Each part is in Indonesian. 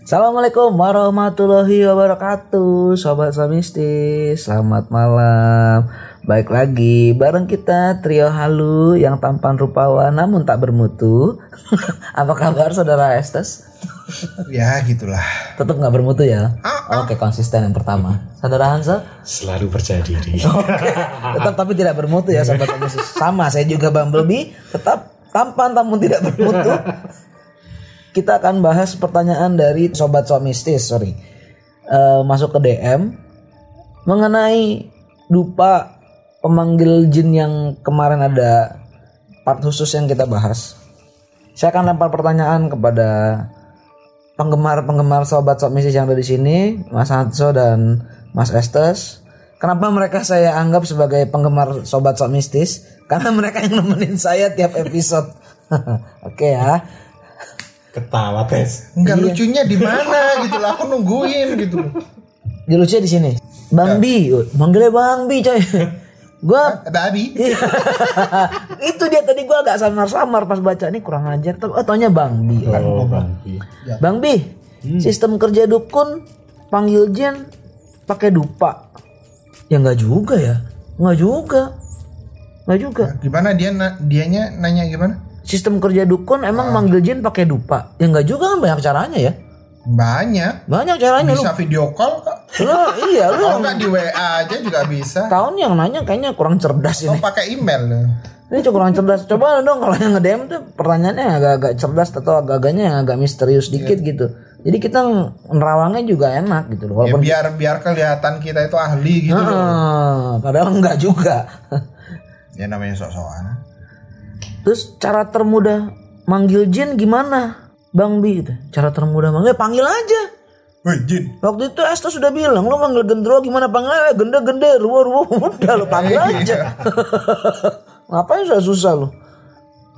Assalamualaikum warahmatullahi wabarakatuh Sobat Somistis Selamat malam Baik lagi bareng kita trio halu yang tampan rupawan namun tak bermutu Apa kabar saudara Estes? Ya gitulah. Tetap nggak bermutu ya? Oke konsisten yang pertama Saudara Hansel? Selalu percaya diri. Tetap tapi tidak bermutu ya Sobat Somistis Sama saya juga Bumblebee Tetap tampan namun tidak bermutu kita akan bahas pertanyaan dari sobat somistis sorry. Eh, masuk ke DM mengenai dupa pemanggil jin yang kemarin ada part khusus yang kita bahas. Saya akan lempar pertanyaan kepada penggemar-penggemar sobat somistis yang ada di sini Mas Hanso dan Mas Estes. Kenapa mereka saya anggap sebagai penggemar sobat somistis karena mereka yang nemenin saya tiap episode. Oke ya Ketawa tes. Enggak lucunya di mana gitu lah. Aku nungguin gitu. Dia lucunya di sini. Bang Bi, manggilnya Bang Bi coy. gua Ada Abi. itu dia tadi gua agak samar-samar pas baca ini kurang ajar tuh. Oh, taunya Bang Bi. Oh, Bang. Bang Bi, sistem kerja dukun panggil jin pakai dupa. Ya nggak juga ya. Nggak juga. Nggak juga. Gimana dia na- dianya nanya gimana? Sistem kerja dukun emang manggil jin pakai dupa. Ya nggak juga kan banyak caranya ya. Banyak. Banyak caranya lu. Bisa video call kok. Lu iya lu. Kalau nggak di WA aja juga bisa. Tahun yang nanya kayaknya kurang cerdas ini. Oh pakai email. loh. Ini cukup kurang cerdas. Coba dong kalau yang nge-DM tuh pertanyaannya agak-agak cerdas atau agak-agaknya yang agak misterius dikit gitu. Jadi kita nerawangnya juga enak gitu loh. Ya Walaupun biar biar kelihatan kita itu ahli gitu loh. Ah, padahal enggak juga. Ya namanya sok-sokan. Terus cara termudah manggil jin gimana? Bang Bi gitu. Cara termudah manggil panggil aja. Woi Jin. Waktu itu Esta sudah bilang lu manggil gendro gimana panggil aja gende gende ruwo ruwo udah lu panggil aja. Ngapain susah susah lu?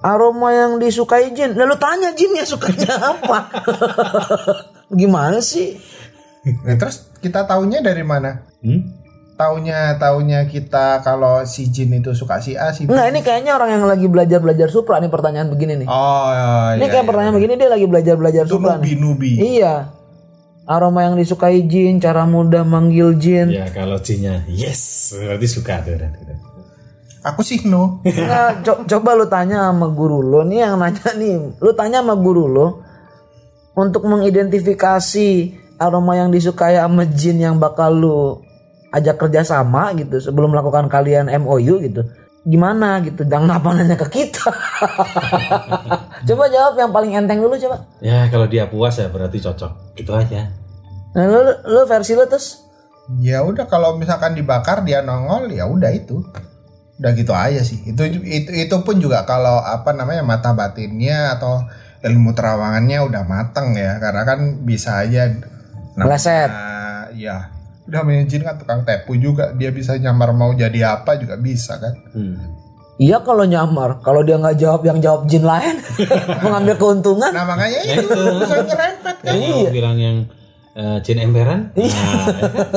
Aroma yang disukai jin. Lalu tanya jinnya sukanya apa? Gimana sih? Nah, terus kita taunya dari mana? Hmm? Taunya taunya kita kalau si Jin itu suka si A si B. Enggak ini kayaknya orang yang lagi belajar-belajar supra nih pertanyaan begini nih. Oh ini iya. kayak pertanyaan begini dia lagi belajar-belajar Itu supra nubi nih. nubi. Iya. Aroma yang disukai jin, cara mudah manggil jin. Ya kalau jinnya yes, berarti suka tuh. Aku sih no. Nah, co- coba lu tanya sama guru lo nih yang nanya nih. Lu tanya sama guru lo untuk mengidentifikasi aroma yang disukai sama jin yang bakal lu ajak kerja sama gitu sebelum melakukan kalian MOU gitu. Gimana gitu? Jangan apa nanya ke kita. coba jawab yang paling enteng dulu coba. Ya kalau dia puas ya berarti cocok. Gitu aja. Nah, lu, lu versi lu terus Ya udah kalau misalkan dibakar dia nongol ya udah itu. Udah gitu aja sih. Itu itu itu pun juga kalau apa namanya mata batinnya atau ilmu terawangannya udah mateng ya karena kan bisa aja Meleset. ya udah main jin kan tukang tepu juga dia bisa nyamar mau jadi apa juga bisa kan Hmm. Iya kalau nyamar, kalau dia nggak jawab yang jawab jin lain, mengambil keuntungan. nah makanya Ya itu itu. bisa nyerempet kan lu bilang yang eh, jin emperan. Nah, ya kan?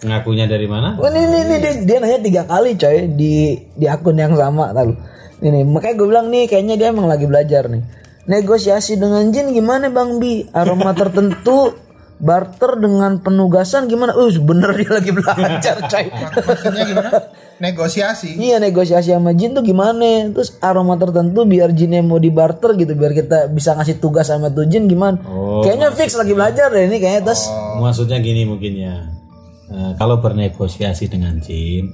Ngakunya dari mana? Oh, ini, ini, ini, dia, dia nanya tiga kali coy di di akun yang sama tahu. Ini makanya gue bilang nih kayaknya dia emang lagi belajar nih. Negosiasi dengan jin gimana Bang Bi? Aroma tertentu barter dengan penugasan gimana? Uh bener dia lagi belajar coy. maksudnya gimana negosiasi Iya negosiasi sama jin tuh gimana? Terus aroma tertentu biar jinnya mau di barter gitu biar kita bisa ngasih tugas sama tuh jin gimana? Oh, kayaknya fix lagi belajar deh ini kayaknya terus. Maksudnya gini mungkin ya. Eh, kalau bernegosiasi dengan jin,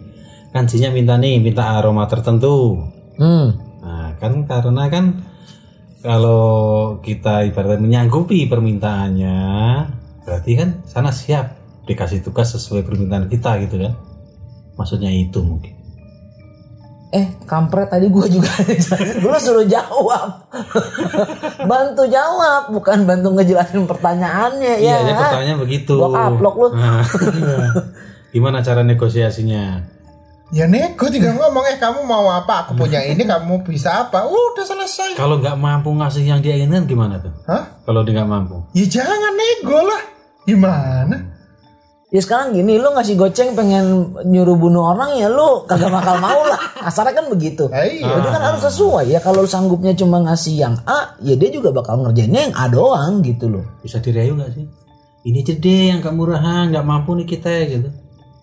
kan jinnya minta nih, minta aroma tertentu. Hmm. Nah, kan karena kan kalau kita ibaratnya menyanggupi permintaannya, berarti kan sana siap dikasih tugas sesuai permintaan kita gitu kan. Maksudnya itu mungkin. eh kampret tadi gue juga lu suruh jawab bantu jawab bukan bantu ngejelasin pertanyaannya Iya, ya ya pertanyaannya begitu. Gua kaplok lu. Nah, Gimana cara negosiasinya? Ya nego tinggal ngomong eh kamu mau apa? Aku punya ini, kamu bisa apa? Udah selesai. Kalau nggak mampu ngasih yang dia inginkan gimana tuh? Hah? Kalau dia nggak mampu? Ya jangan nego lah. Gimana? ya sekarang gini lu ngasih goceng pengen nyuruh bunuh orang ya lu kagak bakal mau lah kasarnya kan begitu Eh, iya. Jadi kan harus sesuai ya kalau lu sanggupnya cuma ngasih yang A ya dia juga bakal ngerjainnya yang A doang gitu loh Bisa dirayu nggak sih? Ini aja deh yang kamu murahan, nggak mampu nih kita gitu.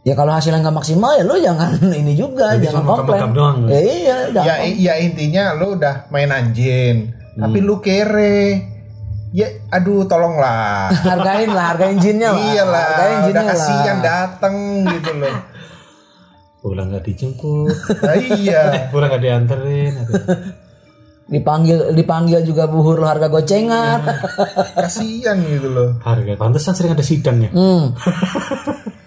ya kalau hasilnya nggak maksimal ya lu jangan ini juga Jadi jangan komplain doang. ya, iya udah. Ya, ya intinya lu udah main anjing, tapi lu kere. Ya, aduh tolonglah. hargain lah hargain jinnya lah Iyalah, hargain udah jinnya kasihan lah dateng gitu loh. Pulang nggak dijemput, Nah, iya. pulang nggak dianterin. dipanggil dipanggil juga buhur lu harga gocengan Kasihan gitu loh. Harga pantesan sering ada sidangnya. Hmm.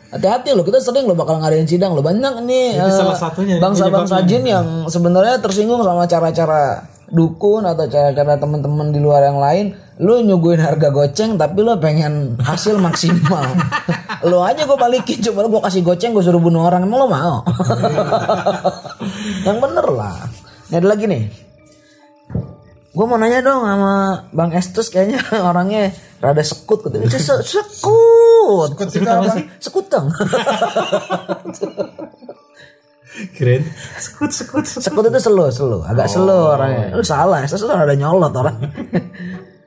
Hati-hati loh, kita sering loh bakal ngadain sidang loh. Banyak nih Itu eh, salah satunya, bangsa-bangsa penyebabnya. jin yang sebenarnya tersinggung sama cara-cara dukun atau cara-cara teman-teman di luar yang lain. Lu nyuguhin harga goceng tapi lu pengen hasil maksimal. lu aja gue balikin coba lu gue kasih goceng gue suruh bunuh orang emang lu mau? yang bener lah. Ini ada lagi nih. Gue mau nanya dong sama Bang Estus kayaknya orangnya rada sekut gitu. Se- se- Sekut. Sekut apa? Sekuteng. Keren. Sekut, sekut, sekut. Sekut itu slow, slow, agak slow orangnya. Lu salah, Estus tuh rada nyolot orang.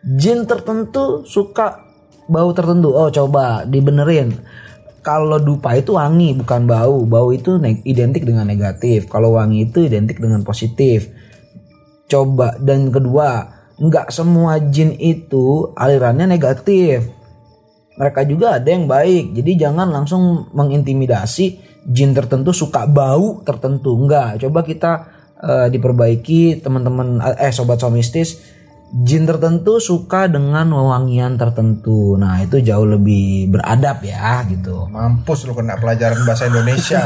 Jin tertentu suka bau tertentu. Oh, coba dibenerin. Kalau dupa itu wangi bukan bau. Bau itu identik dengan negatif. Kalau wangi itu identik dengan positif. Coba dan kedua, nggak semua jin itu alirannya negatif. Mereka juga ada yang baik. Jadi jangan langsung mengintimidasi jin tertentu suka bau tertentu. Enggak, coba kita eh, diperbaiki teman-teman eh sobat somistis jin tertentu suka dengan wewangian tertentu. Nah, itu jauh lebih beradab ya gitu. Mampus lu kena pelajaran bahasa Indonesia.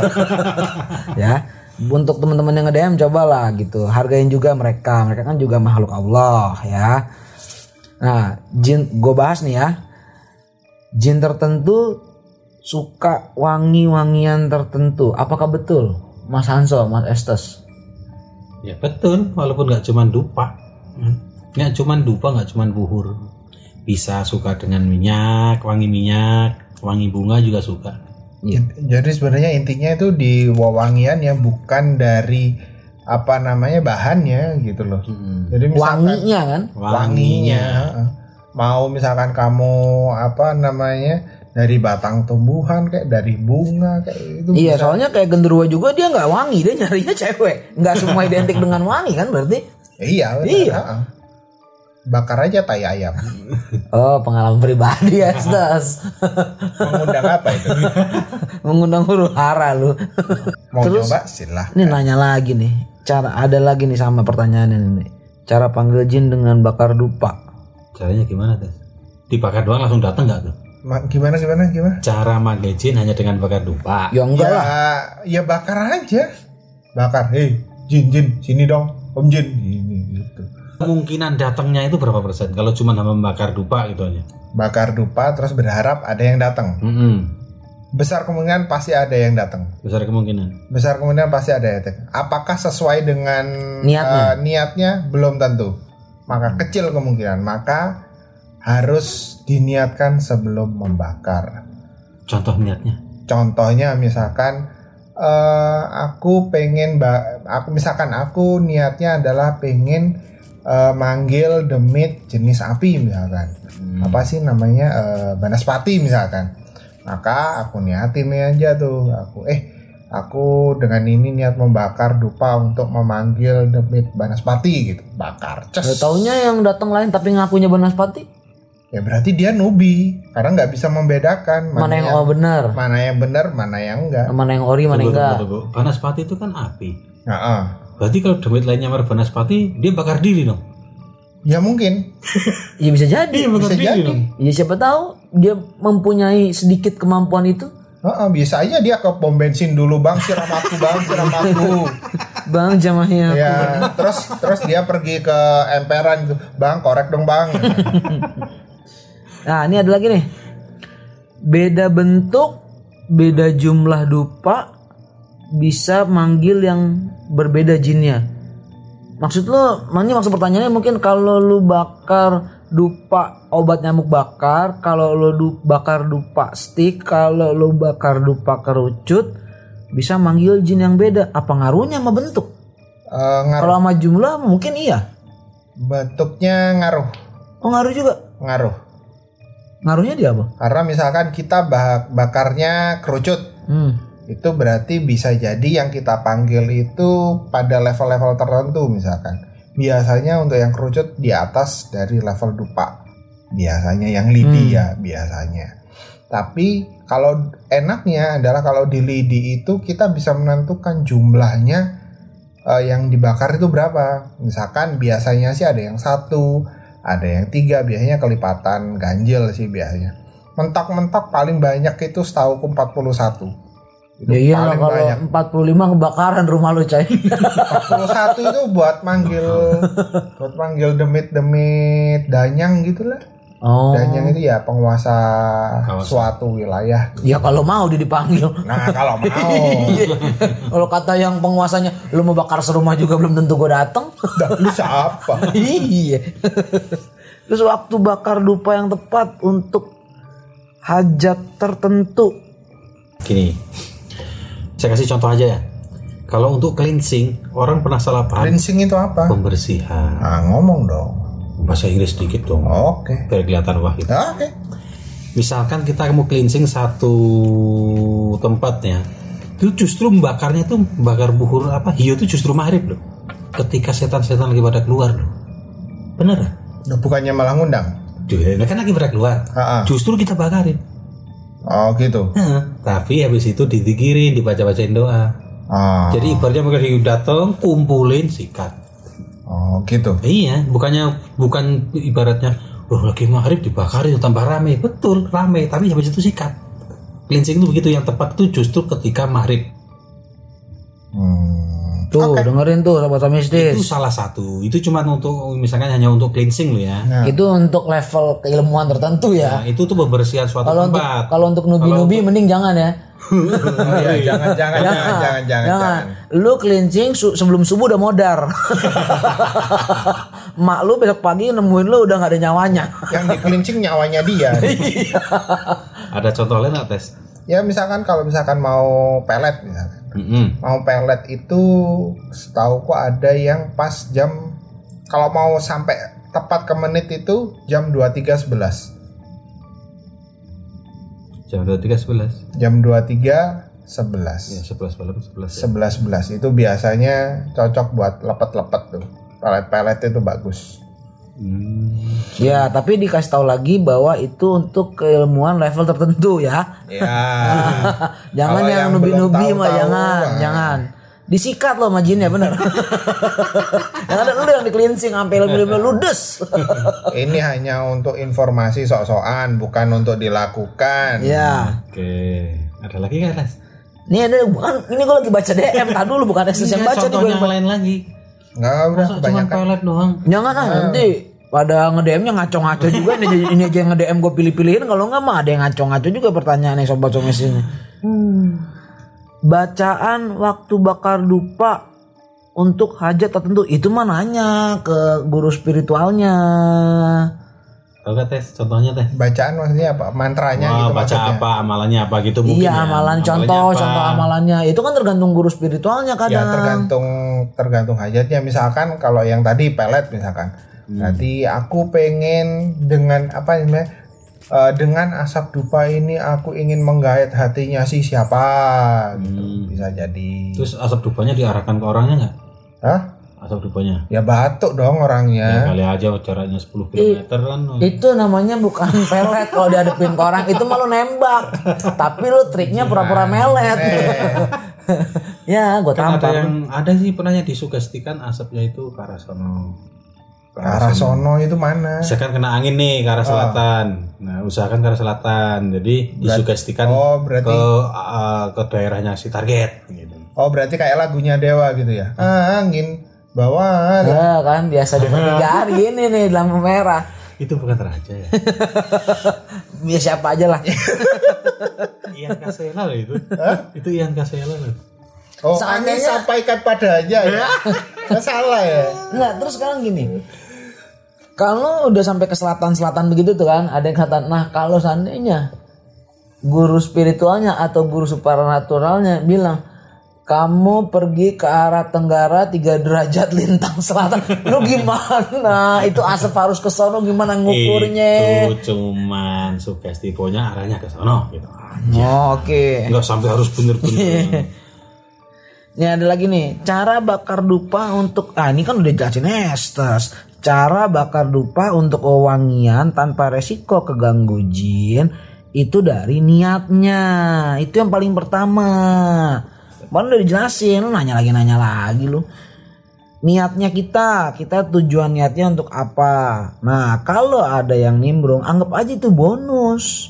ya untuk teman-teman yang nge-DM cobalah gitu hargain juga mereka mereka kan juga makhluk Allah ya nah jin gue bahas nih ya jin tertentu suka wangi-wangian tertentu apakah betul Mas Hanso Mas Estes Ya betul, walaupun nggak cuman dupa. Hmm. Nggak cuman dupa, nggak cuman buhur. Bisa suka dengan minyak, wangi minyak, wangi bunga juga suka. Iya. Jadi sebenarnya intinya itu di wewangian yang bukan dari apa namanya bahannya gitu loh. Hmm. Jadi misalkan wanginya kan wanginya. heeh. Mau misalkan kamu apa namanya dari batang tumbuhan kayak dari bunga kayak itu. iya bisa. soalnya kayak genderuwo juga dia nggak wangi dia nyarinya cewek nggak semua identik dengan wangi kan berarti Ya, iya. benar, Iya. heeh. Bakar aja tai ayam. oh pengalaman pribadi ya Estes Mengundang apa itu? mengundang huru hara lu Mau Terus? coba silah. Ini nanya lagi nih. Cara ada lagi nih sama pertanyaan ini. Cara panggil jin dengan bakar dupa. Caranya gimana tuh? Dibakar doang langsung datang nggak tuh? Ma- gimana gimana gimana? Cara manggil jin hanya dengan bakar dupa. Ya enggak ya, lah. ya bakar aja. Bakar. Hei, Jin Jin, sini dong. Om Jin. Ini gitu. Kemungkinan datangnya itu berapa persen? Kalau cuma hanya membakar dupa gitu aja. Bakar dupa terus berharap ada yang datang. Mm-mm. Besar kemungkinan pasti ada yang datang. Besar kemungkinan. Besar kemungkinan pasti ada yang datang. Apakah sesuai dengan Niatnya. eh, niatnya? Belum tentu. Maka kecil kemungkinan. Maka harus diniatkan sebelum membakar. Contoh niatnya. Contohnya misalkan eh aku pengen ba- aku misalkan aku niatnya adalah pengen eh, manggil demit jenis api misalkan. Apa sih namanya eh, banaspati misalkan. Maka aku niatin nih aja tuh aku eh aku dengan ini niat membakar dupa untuk memanggil demit banaspati gitu. Bakar. Ya, Ces. taunya yang datang lain tapi ngakunya banaspati. Ya berarti dia nubi karena nggak bisa membedakan Mana yang oh benar, mana yang benar, mana yang enggak. mana yang ori, mana Tunggu, yang enggak. tunggu, tunggu. Banaspati itu kan api. Heeh. Berarti kalau demit lainnya merek Banaspati, dia bakar diri dong. Ya mungkin. Ya bisa jadi. bakar Bisa diri jadi. dong. Ya siapa tahu dia mempunyai sedikit kemampuan itu. Heeh, bisa aja dia ke pom bensin dulu bang siram aku bang siram aku Bang jamahnya. ya terus terus dia pergi ke emperan gitu bang korek dong bang Nah, ini ada lagi nih. Beda bentuk, beda jumlah dupa bisa manggil yang berbeda jinnya. Maksud lo, ini maksud pertanyaannya mungkin kalau lu bakar dupa obat nyamuk bakar, kalau lu du- bakar dupa stick, kalau lu bakar dupa kerucut bisa manggil jin yang beda. Apa ngaruhnya sama bentuk? Ngaruh Kalau sama jumlah mungkin iya. bentuknya ngaruh Oh ngaruh juga. ngaruh Ngaruhnya di apa? karena misalkan kita bak- bakarnya kerucut Hmm. itu berarti bisa jadi yang kita panggil itu pada level-level tertentu misalkan biasanya untuk yang kerucut di atas dari level dupa biasanya yang lidi Hmm. ya biasanya tapi kalau enaknya adalah kalau di lidi itu kita bisa menentukan jumlahnya eh, yang dibakar itu berapa misalkan biasanya sih ada yang satu ada yang tiga biasanya kelipatan ganjil sih biasanya. Mentok-mentok paling banyak itu setahu 41 itu Ya iya paling kalau banyak. 45 kebakaran rumah lu cai. 41 itu buat manggil buat manggil demit-demit danyang gitu lah Oh. danyang itu ya penguasa Kawasan. suatu wilayah Ya kalau mau dia dipanggil. nah kalau mau kalau kata yang penguasanya lu mau bakar serumah juga belum tentu gue dateng. dah lu siapa iya. Terus waktu bakar dupa yang tepat untuk hajat tertentu. Gini, saya kasih contoh aja ya. Kalau untuk cleansing, orang pernah salah paham cleansing itu apa pembersihan. nah ngomong dong Bahasa Inggris sedikit dong. oke Biar kelihatan wah gitu. oke Misalkan kita mau cleansing satu tempatnya, itu justru membakarnya itu bakar buhur apa hiu itu justru maghrib loh. Ketika setan-setan lagi pada keluar loh. Bener? Nah, bukannya malah ngundang Juga kan lagi pada keluar. Ah, ah. Justru kita bakarin. oh gitu Hah, tapi habis itu didikirin, dibaca-bacain doa. ah Jadi ibaratnya mereka hiu datang, kumpulin, sikat. Oh gitu Iya, bukannya bukan ibaratnya, wah lagi maghrib dibakarin tambah rame, betul rame, tapi habis itu sikat. Cleansing itu begitu yang tepat itu justru ketika maghrib hmm. Tuh dengerin tuh sobat itu mistis. salah satu. Itu cuma untuk misalkan hanya untuk cleansing loh ya. Nah. Itu untuk level keilmuan tertentu ya. Nah, itu tuh pembersihan suatu Kalau untuk tempat. kalau untuk nubi-nubi mending jangan ya. Oh, iya, jangan, jangan, jangan, jangan, jangan, jangan. Lu cleansing su- sebelum subuh udah modar. Mak lu besok pagi nemuin lu udah nggak ada nyawanya. Yang di cleansing nyawanya dia. Ada contoh lain nggak tes? ya misalkan kalau misalkan mau pelet misalkan. Mm-mm. Mau pelet itu setahu kok ada yang pas jam kalau mau sampai tepat ke menit itu jam 23.11. Jam dua tiga sebelas. Jam 23.11. Ya sebelas malam sebelas. ya. 11 11 itu biasanya cocok buat lepet-lepet tuh. Pelet-pelet itu bagus. Hmm. Ya, tapi dikasih tahu lagi bahwa itu untuk keilmuan level tertentu ya. Ya. jangan Kalau yang yang nubi-nubi mah jangan, ah. jangan. Disikat loh sama jinnya bener. yang ada lu yang di cleansing sampai lebih-lebih ludes. Ini hanya untuk informasi sok-sokan, bukan untuk dilakukan. ya. Oke. Ada lagi nggak tes? Ini ada bukan ini gue lagi baca DM tadi dulu bukan yang Iya, baca nih contohnya gue. yang lain lagi. Enggak udah Masa cuma kebanyakan. pelet doang. Jangan ah nanti pada nge-DM-nya ngaco-ngaco juga ini, aja- ini aja yang nge-DM gue pilih-pilihin kalau nggak mah ada yang ngaco-ngaco juga pertanyaan yang sobat somes ini. Bacaan waktu bakar dupa untuk hajat tertentu itu mah nanya ke guru spiritualnya. Nggak tes? Contohnya tes. Bacaan maksudnya apa? Mantranya Wah, gitu baca maksudnya. apa amalannya apa gitu mungkin Iya ya. amalan Amalannya contoh apa? contoh amalannya itu kan tergantung guru spiritualnya Ya kadang. tergantung tergantung hajatnya. Misalkan kalau yang tadi pelet misalkan. Hmm. Nanti aku pengen dengan apa namanya? eh, dengan asap dupa ini aku ingin menggait hatinya si siapa gitu. Hmm. Bisa jadi. Terus asap dupanya diarahkan ke orangnya nggak? Hah? Asap dupanya. Ya batuk dong Ya, orangnya. kali aja caranya 10 km kan. Itu namanya bukan pelet kalau dihadapin ke orang itu malu nembak. Tapi lu triknya pura-pura melet. ya, gue Kan ada tampar. yang ada sih pernah yang disugestikan asapnya itu ke arah sono. Ke arah sono itu mana? Misalkan kena angin nih ke arah selatan. Nah, usahakan ke arah selatan. Jadi disugestikan Oh, berarti ke uh, ke daerahnya si target gitu. Oh berarti kayak lagunya Dewa gitu ya? Angin bawa Ya kan biasa di tiga hari ini nih lampu merah. Itu bukan raja ya. Ya siapa aja lah. Ian Kasela loh itu. Itu Ian Kasela loh. Oh, Seandainya- angin sampaikan padanya ya. Nggak salah ya. Enggak, terus sekarang gini. Kalau udah sampai ke selatan-selatan begitu tuh kan, ada yang kata, nah kalau seandainya guru spiritualnya atau guru supernaturalnya bilang kamu pergi ke arah tenggara tiga derajat lintang selatan, lu gimana? Itu asap harus ke sono gimana ngukurnya? Itu cuman sugesti pokoknya arahnya ke sono gitu. Oh, Oke. Enggak sampai harus bener-bener. Ini ada lagi nih, cara bakar dupa untuk ah ini kan udah jelasin Estes. Cara bakar dupa untuk wewangian tanpa resiko keganggu jin itu dari niatnya. Itu yang paling pertama. Kemarin udah dijelasin, lu nanya lagi nanya lagi lu. Niatnya kita, kita tujuan niatnya untuk apa? Nah, kalau ada yang nimbrung, anggap aja itu bonus.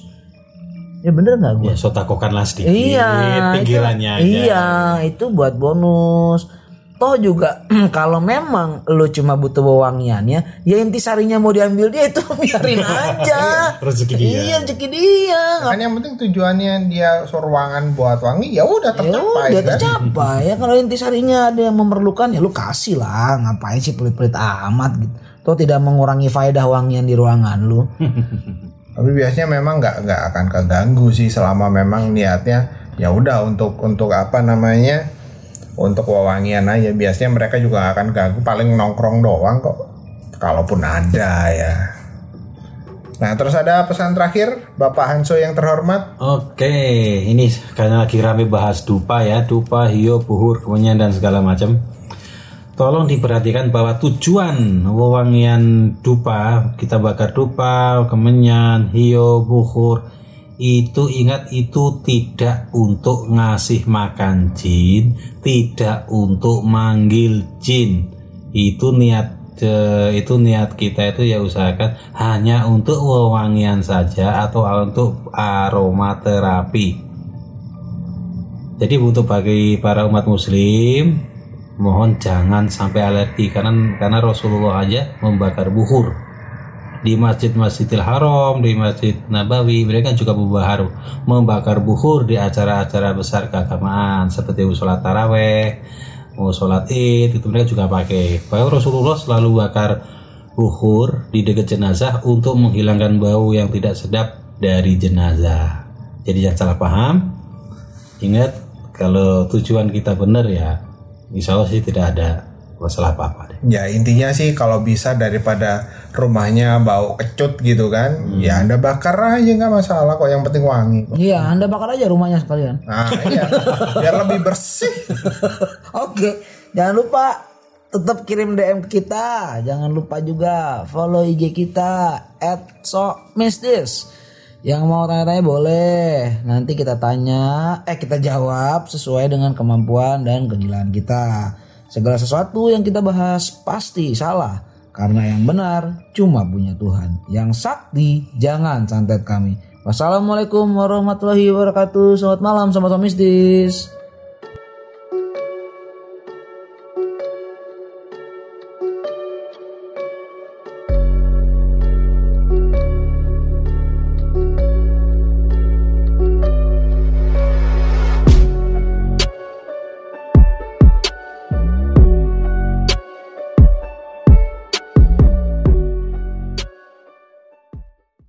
Ya bener nggak gue? ya sotakokanlah sedikit Iya, pinggirannya itu, aja. Iya, itu buat bonus. Toh juga kalau memang lu cuma butuh wewangiannya, ya intisarinya mau diambil dia itu biarin aja. Rezeki dia. Iya, rezeki dia. Kan yang penting tujuannya dia ruangan buat wangi ya udah Ya tercapai udah kan. tercapai ya kalau intisarinya ada yang memerlukan ya lu kasih lah ngapain sih pelit-pelit amat gitu toh tidak mengurangi faedah wangian di ruangan lu Tapi biasanya memang nggak nggak akan keganggu sih selama memang niatnya ya udah untuk untuk apa namanya untuk wewangian aja. Biasanya mereka juga akan ganggu paling nongkrong doang kok. Kalaupun ada ya. Nah terus ada pesan terakhir Bapak Hanso yang terhormat. Oke, ini karena lagi rame bahas dupa ya, dupa, hio, buhur, kemenyan dan segala macam. Tolong diperhatikan bahwa tujuan wewangian dupa, kita bakar dupa, kemenyan, hio, buhur, itu ingat itu tidak untuk ngasih makan jin, tidak untuk manggil jin. Itu niat eh, itu niat kita itu ya usahakan hanya untuk wewangian saja atau untuk aromaterapi. Jadi untuk bagi para umat muslim mohon jangan sampai alergi karena karena Rasulullah aja membakar buhur di Masjid Masjidil Haram, di Masjid Nabawi, mereka juga membakar membakar buhur di acara-acara besar keagamaan seperti sholat taraweh, mau sholat id itu mereka juga pakai. Bahkan Rasulullah selalu bakar buhur di dekat jenazah untuk menghilangkan bau yang tidak sedap dari jenazah. Jadi jangan salah paham. Ingat kalau tujuan kita benar ya, insya Allah sih tidak ada masalah apa-apa deh. Ya intinya sih kalau bisa daripada rumahnya bau kecut gitu kan, ya anda bakar aja nggak masalah kok. Yang penting wangi. kok. iya anda bakar aja rumahnya sekalian Nah iya, biar lebih bersih. Oke, jangan lupa tetap kirim DM ke kita. Jangan lupa juga follow IG kita @sokmistis. Yang mau tanya-tanya boleh. Nanti kita tanya, eh kita jawab sesuai dengan kemampuan dan kegilaan kita. Segala sesuatu yang kita bahas pasti salah. Karena yang benar cuma punya Tuhan. Yang sakti jangan santet kami. Wassalamualaikum warahmatullahi wabarakatuh. Selamat malam sama mistis.